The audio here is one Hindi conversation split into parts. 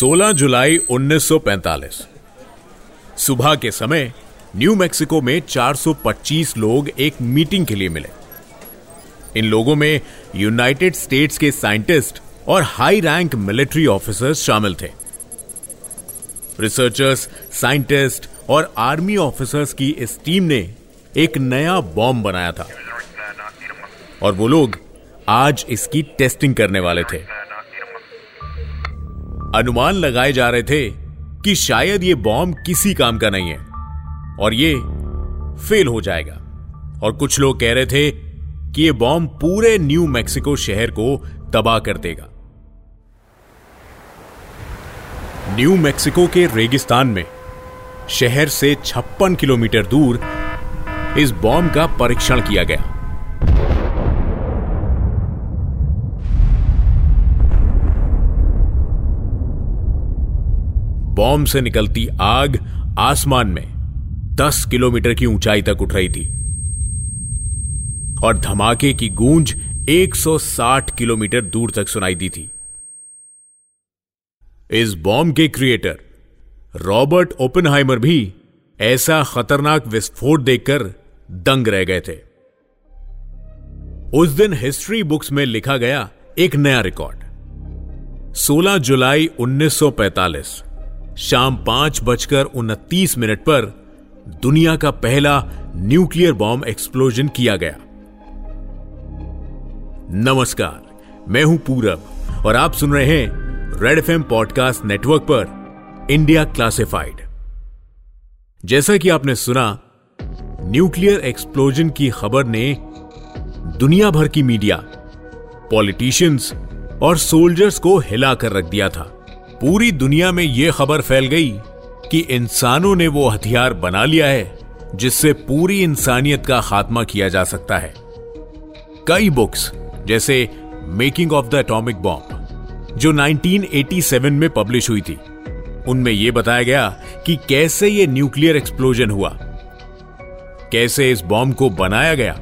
16 जुलाई 1945 सुबह के समय न्यू मैक्सिको में 425 लोग एक मीटिंग के लिए मिले। इन लोगों में यूनाइटेड स्टेट्स के साइंटिस्ट और हाई रैंक मिलिट्री ऑफिसर्स शामिल थे। रिसर्चर्स, साइंटिस्ट और आर्मी ऑफिसर्स की इस टीम ने एक नया बॉम्ब बनाया था। और वो लोग आज इसकी टेस्टिंग करने वाले थे। अनुमान लगाए जा रहे थे कि शायद ये बॉम्ब किसी काम का नहीं है और ये फेल हो जाएगा। और कुछ लोग कह रहे थे कि ये बॉम्ब पूरे न्यू मैक्सिको शहर को तबाह कर देगा। न्यू मैक्सिको के रेगिस्तान में शहर से छप्पन किलोमीटर दूर इस बॉम्ब का परीक्षण किया गया। बॉम्ब से निकलती आग आसमान में 10 किलोमीटर की ऊंचाई तक उठ रही थी। और धमाके की गूंज 160 किलोमीटर दूर तक सुनाई दी थी। इस बॉम्ब के क्रिएटर, रॉबर्ट ओपनहाइमर भी ऐसा खतरनाक विस्फोट देखकर दंग रह गए थे। उस दिन हिस्ट्री बुक्स में लिखा गया एक नया रिकॉर्ड 16 जुलाई 1945 शाम पाँच बजकर उनतीस मिनट पर दुनिया का पहला न्यूक्लियर बॉम्ब एक्सप्लोजन किया गया। नमस्कार, मैं हूँ पूरब और आप सुन रहे हैं रेड एफ़ पॉडकास्ट नेटवर्क पर इंडिया क्लासिफाइड। जैसा कि आपने सुना, न्यूक्लियर एक्सप्लोजन की खबर ने दुनिया भर की मीडिया, पॉलिटिशियंस और सोल्जर्स को हिलाकर रख दिया था। पूरी दुनिया में यह खबर फैल गई कि इंसानों ने वो हथियार बना लिया है, जिससे पूरी इंसानियत का खात्मा किया जा सकता है। कई बुक्स, जैसे making of the atomic bomb, जो 1987 में पब्लिश हुई थी, उनमें यह बताया गया कि कैसे यह न्यूक्लियर एक्सप्लोजन हुआ, कैसे इस बॉम्ब को बनाया गया,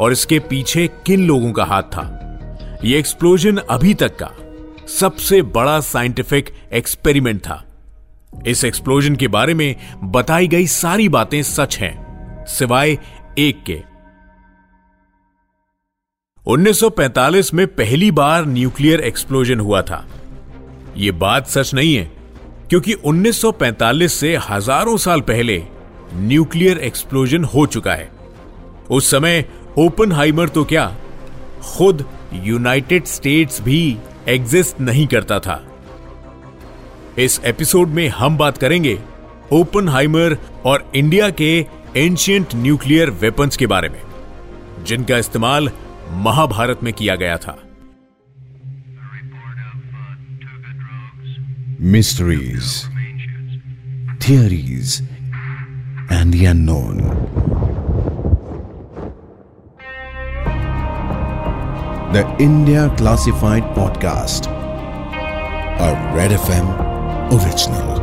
और इसके पीछे किन लोगों का हाथ था। यह एक्सप्लोजन अभी तक का सबसे बड़ा साइंटिफिक एक्सपेरिमेंट था। इस एक्सप्लोजन के बारे में बताई गई सारी बातें सच हैं, सिवाय एक के। 1945 में पहली बार न्यूक्लियर एक्सप्लोजन हुआ था। यह बात सच नहीं है, क्योंकि 1945 से हज़ारों साल पहले न्यूक्लियर एक्सप्लोजन हो चुका है। उस समय ओपन तो क्या, खुद यूनाइटेड स्टेट्स भी एग्जिस्ट नहीं करता था। इस एपिसोड में हम बात करेंगे ओपन हाइमर और इंडिया के एंशियंट न्यूक्लियर वेपन्स के बारे में, जिनका इस्तेमाल महाभारत में किया गया था। Mysteries theories and unknown the India classified podcast a Red FM original.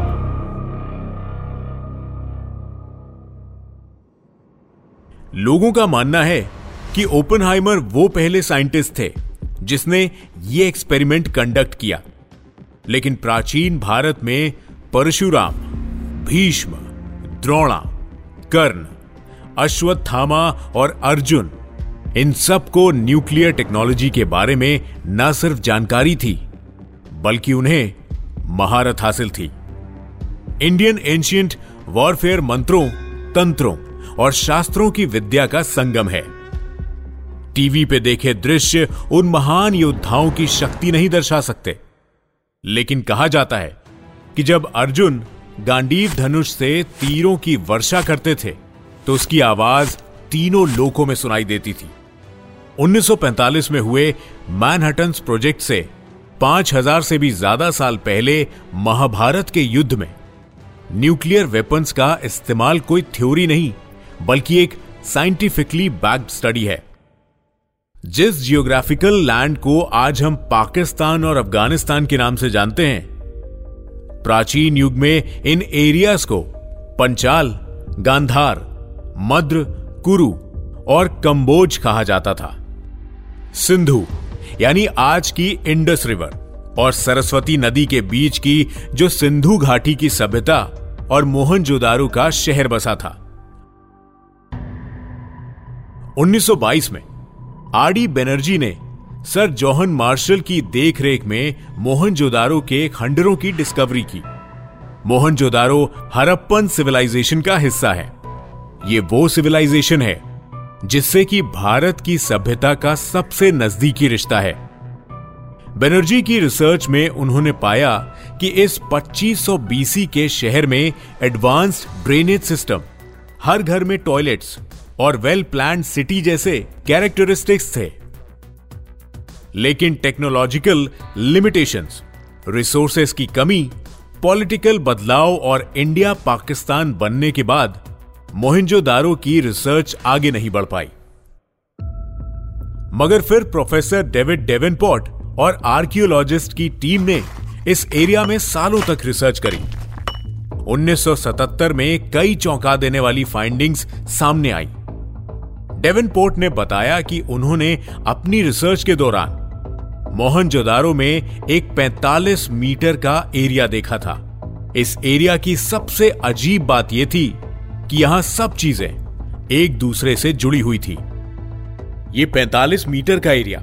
लोगों का मानना है कि ओपनहाइमर वो पहले साइंटिस्ट थे जिसने ये एक्सपेरिमेंट कंडक्ट किया लेकिन प्राचीन भारत में परशुराम, भीष्म, द्रोणा, कर्ण, अश्वत्थामा और अर्जुन इन सबको न्यूक्लियर टेक्नोलॉजी के बारे में न सिर्फ़ जानकारी थी, बल्कि उन्हें महारत हासिल थी। इंडियन एंशियंट वॉरफेयर मंत्रों, तंत्रों और शास्त्रों की विद्या का संगम है। टीवी पे देखे दृश्य उन महान योद्धाओं की शक्ति नहीं दर्शा सकते। लेकिन कहा जाता है कि जब अर्जुन गांडीव धनुष से तीरों की वर्षा करते थे तो उसकी आवाज़ तीनों लोकों में सुनाई देती थी। 1945 में हुए मैनहटन्स प्रोजेक्ट से 5000 से भी ज़्यादा साल पहले महाभारत के युद्ध में न्यूक्लियर वेपन्स का इस्तेमाल कोई थ्योरी नहीं, बल्कि एक साइंटिफिकली बैक्ड स्टडी है। जिस जियोग्राफिकल लैंड को आज हम पाकिस्तान और अफ़गानिस्तान के नाम से जानते हैं, प्राचीन युग में इन एरियाज़ को पंचाल, गांधार, मद्र, कुरु और कंबोज कहा जाता था। सिंधु, यानी आज की इंडस रिवर, और सरस्वती नदी के बीच की जो सिंधु घाटी की सभ्यता और मोहनजोदारो का शहर बसा था। 1922 में, आर बनर्जी ने सर जॉहन मार्शल की देखरेख में मोहनजोदारो के खंडरों की डिस्कवरी की। मोहनजोदारो हरप्पन सिविलाइजेशन का हिस्सा है। ये वो सिविलाइजेशन है जिससे कि भारत की सभ्यता का सबसे नजदीकी रिश्ता है। बनर्जी की रिसर्च में उन्होंने पाया कि इस 2500 बीसी के शहर में एडवांस्ड ड्रेनेज सिस्टम हर घर में टॉयलेट्स और वेल प्लान सिटी जैसे कैरेक्टरिस्टिक्स थे। लेकिन टेक्नोलॉजिकल लिमिटेशंस, रिसोर्सेस की कमी पॉलिटिकल बदलाव और इंडिया पाकिस्तान बनने के बाद मोहिंजोदारो की रिसर्च आगे नहीं बढ़ पाई। मगर फिर प्रोफेसर डेविड डेवेनपॉट और आर्कियोलॉजिस्ट की टीम ने इस एरिया में सालों तक रिसर्च करी। 1977 में कई चौंका देने वाली फाइंडिंग्स सामने आई। डेवेनपोर्ट ने बताया कि उन्होंने अपनी रिसर्च के दौरान मोहनजोदारो में एक 45 मीटर का एरिया देखा था। इस एरिया की सबसे अजीब बात यह थी कि यहाँ सब चीज़ें एक दूसरे से जुड़ी हुई थी। यह 45 मीटर का एरिया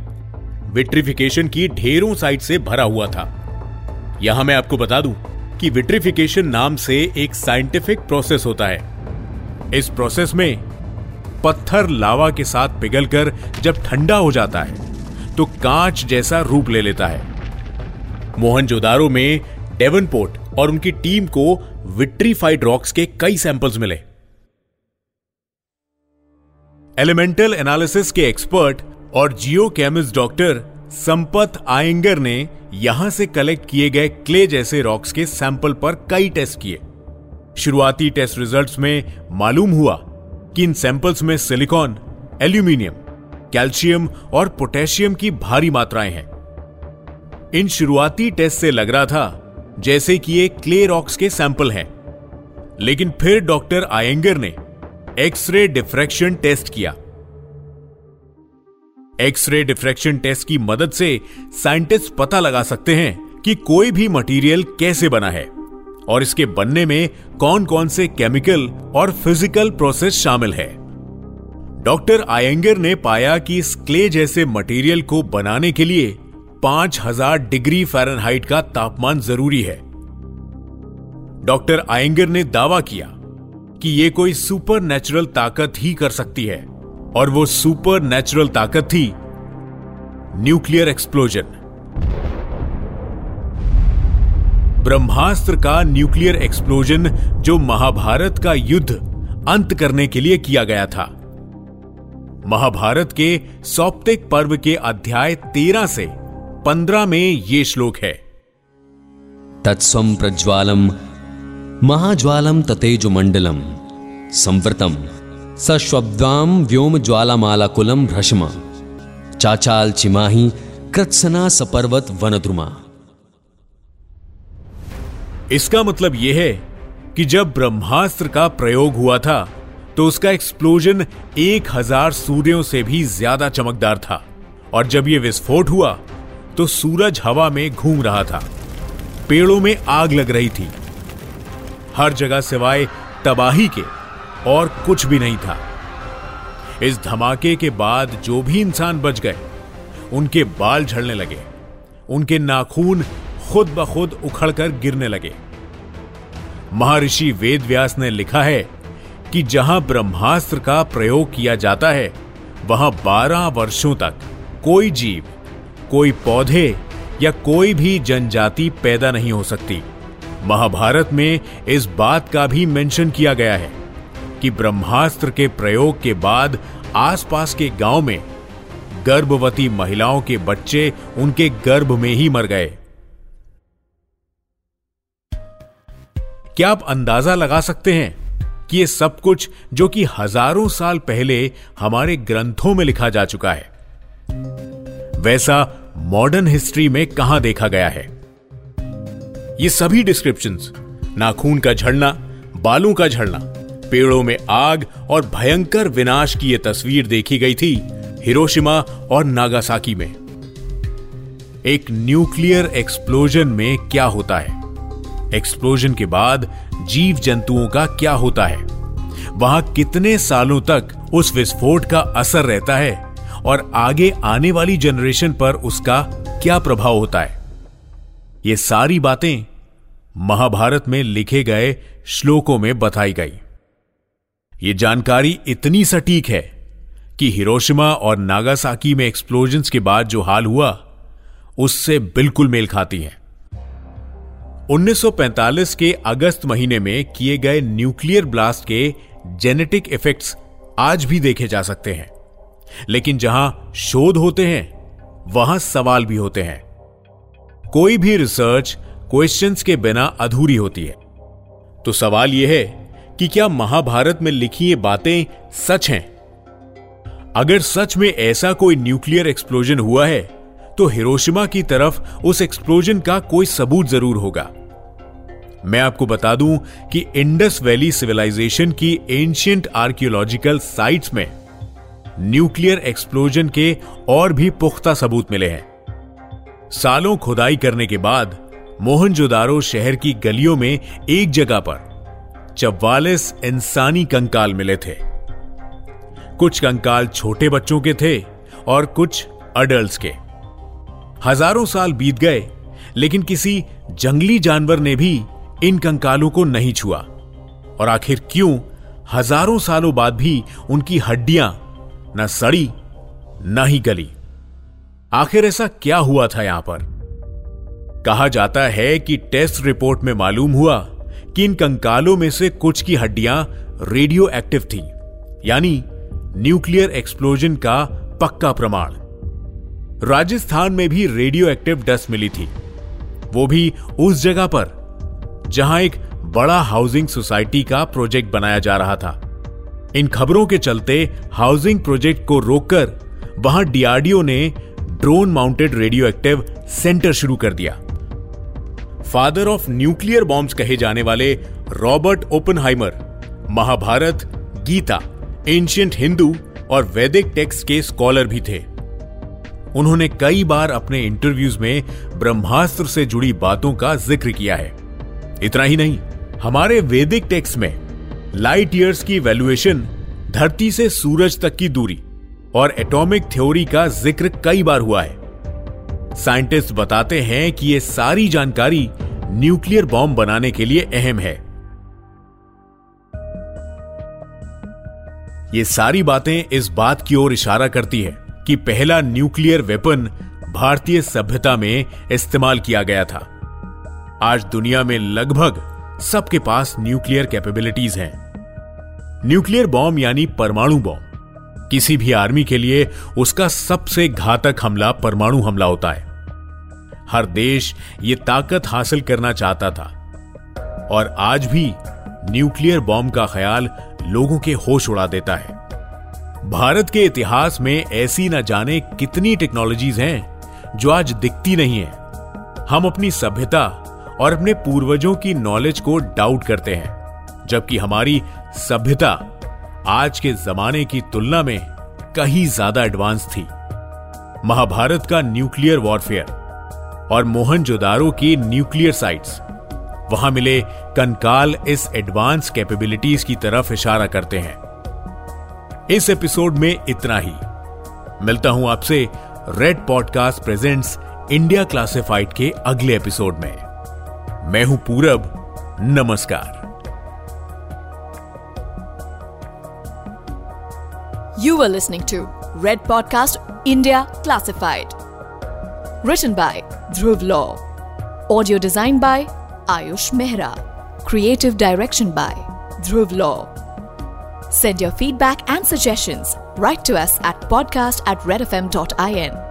विट्रिफिकेशन की ढेरों साइट से भरा हुआ था। यहाँ मैं आपको बता दूँ कि विट्रिफिकेशन नाम से एक साइंटिफिक प्रोसेस होता है। इस प्रोसेस में पत्थर लावा के साथ पिघलकर जब ठंडा हो जाता है तो कांच जैसा रूप ले लेता है। मोहनजोदारो में डेवनपोर्ट और उनकी टीम को विट्रीफाइड रॉक्स के कई सैंपल्स मिले। एलिमेंटल एनालिसिस के एक्सपर्ट और geochemist doctor Sampath Iyengar ने यहाँ से कलेक्ट किए गए क्ले जैसे रॉक्स के सैंपल पर कई टेस्ट किए। शुरुआती टेस्ट रिजल्ट्स में मालूम हुआ कि इन सैंपल्स में सिलिकॉन एल्यूमिनियम कैल्शियम और पोटेशियम की भारी मात्राएँ हैं। इन शुरुआती टेस्ट से लग रहा था जैसे कि ये क्ले रॉक्स के सैंपल हैं। लेकिन फिर डॉक्टर आयंगर ने एक्सरे डिफ्रैक्शन टेस्ट किया। एक्सरे डिफ्रैक्शन टेस्ट की मदद से साइंटिस्ट पता लगा सकते हैं कि कोई भी मटेरियल कैसे बना है और इसके बनने में कौन कौन से केमिकल और फ़िज़िकल प्रोसेस शामिल है। डॉक्टर आयंगर ने पाया कि इस क्ले जैसे मटेरियल को बनाने के लिए 5000 डिग्री फ़ारेनहाइट का तापमान ज़रूरी है। डॉक्टर आयंगर ने दावा किया कि यह कोई सुपर नेचुरल ताकत ही कर सकती है। और वो सुपर नेचुरल ताकत थी न्यूक्लियर एक्सप्लोजन। ब्रह्मास्त्र का न्यूक्लियर एक्सप्लोजन जो महाभारत का युद्ध अंत करने के लिए किया गया था। महाभारत के सौप्तिक पर्व के अध्याय तेरह से पंद्रह में ये श्लोक है। तत्स्वम प्रज्वालम महाज्वालम ततेज मंडलम संवृतम। सश्वब्दाम व्योम ज्वालामालाकुलम भ्रशम। चाचाल चिमाही कृत्सना सपर्वत वनद्रुमा। इसका मतलब यह है कि जब ब्रह्मास्त्र का प्रयोग हुआ था तो उसका एक्सप्लोजन एक हज़ार सूर्यों से भी ज़्यादा चमकदार था। और जब यह विस्फोट हुआ तो सूरज हवा में घूम रहा था। पेड़ों में आग लग रही थी। हर जगह सिवाय तबाही के और कुछ भी नहीं था। इस धमाके के बाद जो भी इंसान बच गए, उनके बाल झड़ने लगे, उनके नाखून खुद ब खुद उखड़कर गिरने लगे। महर्षि वेदव्यास ने लिखा है कि जहाँ ब्रह्मास्त्र का प्रयोग किया जाता है, वहाँ बारह वर्षों तक कोई जीव, कोई पौधे या कोई भी जनजाति पैदा नहीं हो सकती। महाभारत में इस बात का भी मेंशन किया गया है कि ब्रह्मास्त्र के प्रयोग के बाद आसपास के गाँव में गर्भवती महिलाओं के बच्चे उनके गर्भ में ही मर गए। क्या आप अंदाज़ा लगा सकते हैं कि यह सब कुछ जो कि हज़ारों साल पहले हमारे ग्रंथों में लिखा जा चुका है, वैसा मॉडर्न हिस्ट्री में कहाँ देखा गया है? ये सभी डिस्क्रिप्शंस नाखून का झड़ना, बालों का झड़ना, पेड़ों में आग और भयंकर विनाश की यह तस्वीर देखी गई थी हिरोशिमा और नागासाकी में। एक न्यूक्लियर एक्सप्लोजन में क्या होता है? एक्सप्लोजन के बाद जीव जंतुओं का क्या होता है? वहाँ कितने सालों तक उस विस्फोट का असर रहता है? और आगे आने वाली जनरेशन पर उसका क्या प्रभाव होता है? ये सारी बातें महाभारत में लिखे गए श्लोकों में बताई गई। ये जानकारी इतनी सटीक है कि हिरोशिमा और नागासाकी में एक्सप्लोजन्स के बाद जो हाल हुआ, उससे बिल्कुल मेल खाती है। 1945 के अगस्त महीने में किए गए न्यूक्लियर ब्लास्ट के जेनेटिक इफेक्ट्स आज भी देखे जा सकते हैं। लेकिन जहाँ शोध होते हैं, वहाँ सवाल भी होते हैं। कोई भी रिसर्च क्वेश्चंस के बिना अधूरी होती है। तो सवाल यह है कि क्या महाभारत में लिखी ये बातें सच हैं? अगर सच में ऐसा कोई न्यूक्लियर एक्सप्लोजन हुआ है तो हिरोशिमा की तरफ़ उस एक्सप्लोजन का कोई सबूत ज़रूर होगा। मैं आपको बता दूँ कि इंडस वैली सिविलाइजेशन की एंशियंट आर्कियोलॉजिकल साइट्स में न्यूक्लियर एक्सप्लोजन के और भी पुख्ता सबूत मिले हैं। सालों खुदाई करने के बाद, मोहनजोदारो शहर की गलियों में एक जगह पर चौवालीस इंसानी कंकाल मिले थे। कुछ कंकाल छोटे बच्चों के थे और कुछ अडल्ट के। हज़ारों साल बीत गए, लेकिन किसी जंगली जानवर ने भी इन कंकालों को नहीं छुआ। और आखिर क्यों हज़ारों सालों बाद भी उनकी हड्डियाँ न सड़ी, न ही गली। आखिर ऐसा क्या हुआ था यहाँ पर? कहा जाता है कि टेस्ट रिपोर्ट में मालूम हुआ कि इन कंकालों में से कुछ की हड्डियाँ रेडियो एक्टिव थी, यानी न्यूक्लियर एक्सप्लोजन का पक्का प्रमाण। राजस्थान में भी रेडियो एक्टिव डस्ट मिली थी। वो भी उस जगह पर, जहाँ एक बड़ा हाउसिंग सोसाइटी का प्रोजेक्ट बनाया जा रहा था। इन खबरों के चलते हाउसिंग प्रोजेक्ट को रोककर वहाँ डीआरडीओ ने drone mounted radioactive centre शुरू कर दिया। फादर ऑफ़ न्यूक्लियर बॉम्ब्स कहे जाने वाले Robert Oppenheimer Mahabharat, Gita ancient Hindu और वैदिक टेक्स्ट के स्कॉलर भी थे। उन्होंने कई बार अपने इंटरव्यूज़ में ब्रह्मास्त्र से जुड़ी बातों का ज़िक्र किया है। इतना ही नहीं, हमारे वैदिक टेक्स्ट में लाइट ईयर्स की वैल्यूएशन धरती से सूरज तक की दूरी और एटॉमिक थ्योरी का ज़िक्र कई बार हुआ है। साइंटिस्ट बताते हैं कि यह सारी जानकारी न्यूक्लियर बॉम्ब बनाने के लिए अहम है। ये सारी बातें इस बात की ओर इशारा करती है कि पहला न्यूक्लियर वेपन भारतीय सभ्यता में इस्तेमाल किया गया था। आज दुनिया में लगभग सबके पास न्यूक्लियर कैपेबिलिटीज हैं। न्यूक्लियर बॉम्ब यानी परमाणु बॉम्ब किसी भी आर्मी के लिए उसका सबसे घातक हमला परमाणु हमला होता है। हर देश ये ताकत हासिल करना चाहता था। और आज भी न्यूक्लियर बॉम्ब का ख्याल लोगों के होश उड़ा देता है। भारत के इतिहास में ऐसी न जाने कितनी टेक्नोलॉजीज़ हैं जो आज दिखती नहीं है। हम अपनी सभ्यता और अपने पूर्वजों की नॉलेज को डाउट करते हैं, जबकि हमारी सभ्यता आज के जमाने की तुलना में कहीं ज़्यादा एडवांस थी। महाभारत का न्यूक्लियर वॉरफेयर और मोहनजोदारो की न्यूक्लियर साइट्स वहाँ मिले कंकाल इस एडवांस कैपेबिलिटीज की तरफ़ इशारा करते हैं। इस एपिसोड में इतना ही। मिलता हूँ आपसे Red podcast presents India classified के अगले एपिसोड में। मैं हूँ पूरब। नमस्कार। You were listening to Red Podcast India Classified. Written by Dhruv Law. Audio designed by Ayush Mehra. Creative direction by Dhruv Law. Send your feedback and suggestions right to us at podcast at redfm.in.